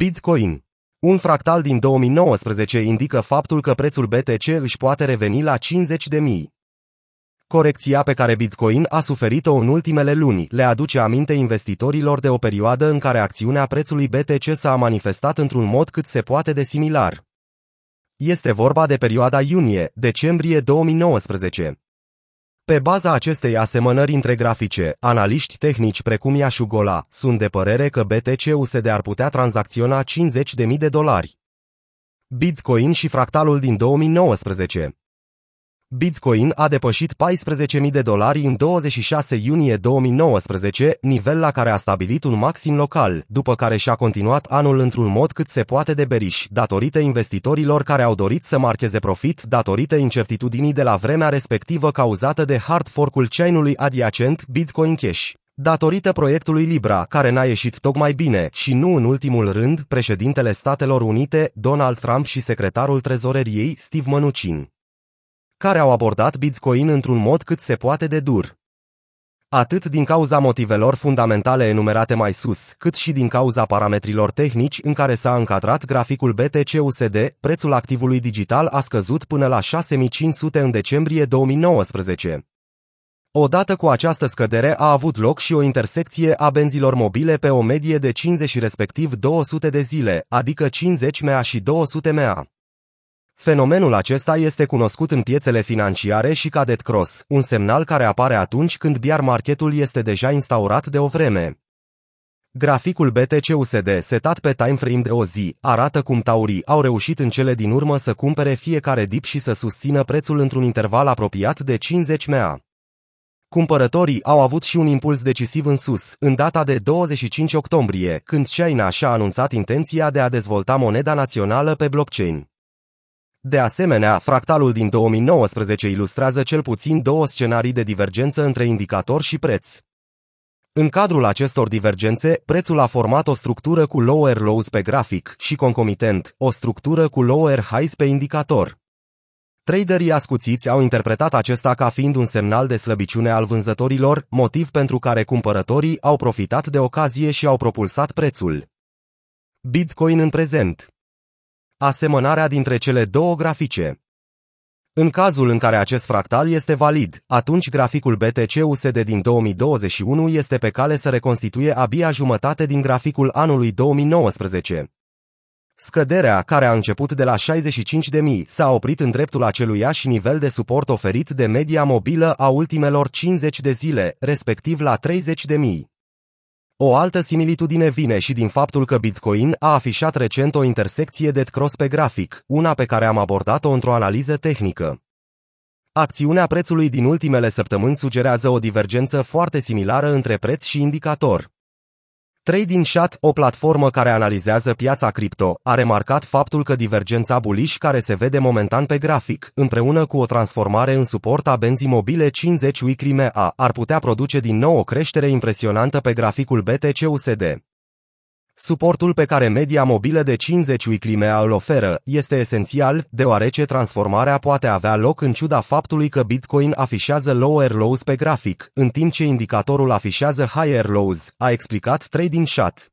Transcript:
Bitcoin. Un fractal din 2019 indică faptul că prețul BTC își poate reveni la 50 de mii. Corecția pe care Bitcoin a suferit-o în ultimele luni le aduce aminte investitorilor de o perioadă în care acțiunea prețului BTC s-a manifestat într-un mod cât se poate de similar. Este vorba de perioada iunie-decembrie 2019. Pe baza acestei asemănări între grafice, analiști tehnici precum Iașugola sunt de părere că BTC-USD ar putea tranzacționa 50.000 de dolari. Bitcoin și fractalul din 2019 Bitcoin a depășit 14.000 de dolari în 26 iunie 2019, nivel la care a stabilit un maxim local, după care și-a continuat anul într-un mod cât se poate de beriș, datorită investitorilor care au dorit să marcheze profit datorită incertitudinii de la vremea respectivă cauzată de hard fork-ul chain-ului adiacent Bitcoin Cash. Datorită proiectului Libra, care n-a ieșit tocmai bine și nu în ultimul rând, președintele Statelor Unite, Donald Trump și secretarul trezoreriei, Steve Mnuchin care au abordat Bitcoin într-un mod cât se poate de dur. Atât din cauza motivelor fundamentale enumerate mai sus, cât și din cauza parametrilor tehnici în care s-a încadrat graficul BTC-USD, prețul activului digital a scăzut până la 6500 în decembrie 2019. Odată cu această scădere a avut loc și o intersecție a benzilor mobile pe o medie de 50 și respectiv 200 de zile, adică 50 mea și 200 mea. Fenomenul acesta este cunoscut în piețele financiare și ca dead cross, un semnal care apare atunci când bear marketul este deja instaurat de o vreme. Graficul BTC-USD setat pe timeframe de o zi arată cum taurii au reușit în cele din urmă să cumpere fiecare dip și să susțină prețul într-un interval apropiat de 50 mea. Cumpărătorii au avut și un impuls decisiv în sus, în data de 25 octombrie, când China și-a anunțat intenția de a dezvolta moneda națională pe blockchain. De asemenea, fractalul din 2019 ilustrează cel puțin două scenarii de divergență între indicator și preț. În cadrul acestor divergențe, prețul a format o structură cu lower lows pe grafic și concomitent, o structură cu lower highs pe indicator. Traderii ascuțiți au interpretat acesta ca fiind un semnal de slăbiciune al vânzătorilor, motiv pentru care cumpărătorii au profitat de ocazie și au propulsat prețul. Bitcoin în prezent asemănarea dintre cele două grafice. În cazul în care acest fractal este valid, atunci graficul BTC-USD din 2021 este pe cale să reconstituie abia jumătate din graficul anului 2019. Scăderea, care a început de la 65.000, s-a oprit în dreptul aceluiași nivel de suport oferit de media mobilă a ultimelor 50 de zile, respectiv la 30.000. O altă similitudine vine și din faptul că Bitcoin a afișat recent o intersecție de cross pe grafic, una pe care am abordat-o într-o analiză tehnică. Acțiunea prețului din ultimele săptămâni sugerează o divergență foarte similară între preț și indicator. Trading Chat, o platformă care analizează piața cripto, a remarcat faptul că divergența bullish care se vede momentan pe grafic, împreună cu o transformare în suport a benzii mobile 50 weekly MA, ar putea produce din nou o creștere impresionantă pe graficul BTC-USD. Suportul pe care media mobilă de 50 Wiclimea îl oferă este esențial, deoarece transformarea poate avea loc în ciuda faptului că Bitcoin afișează lower lows pe grafic, în timp ce indicatorul afișează higher lows, a explicat Trading Chat.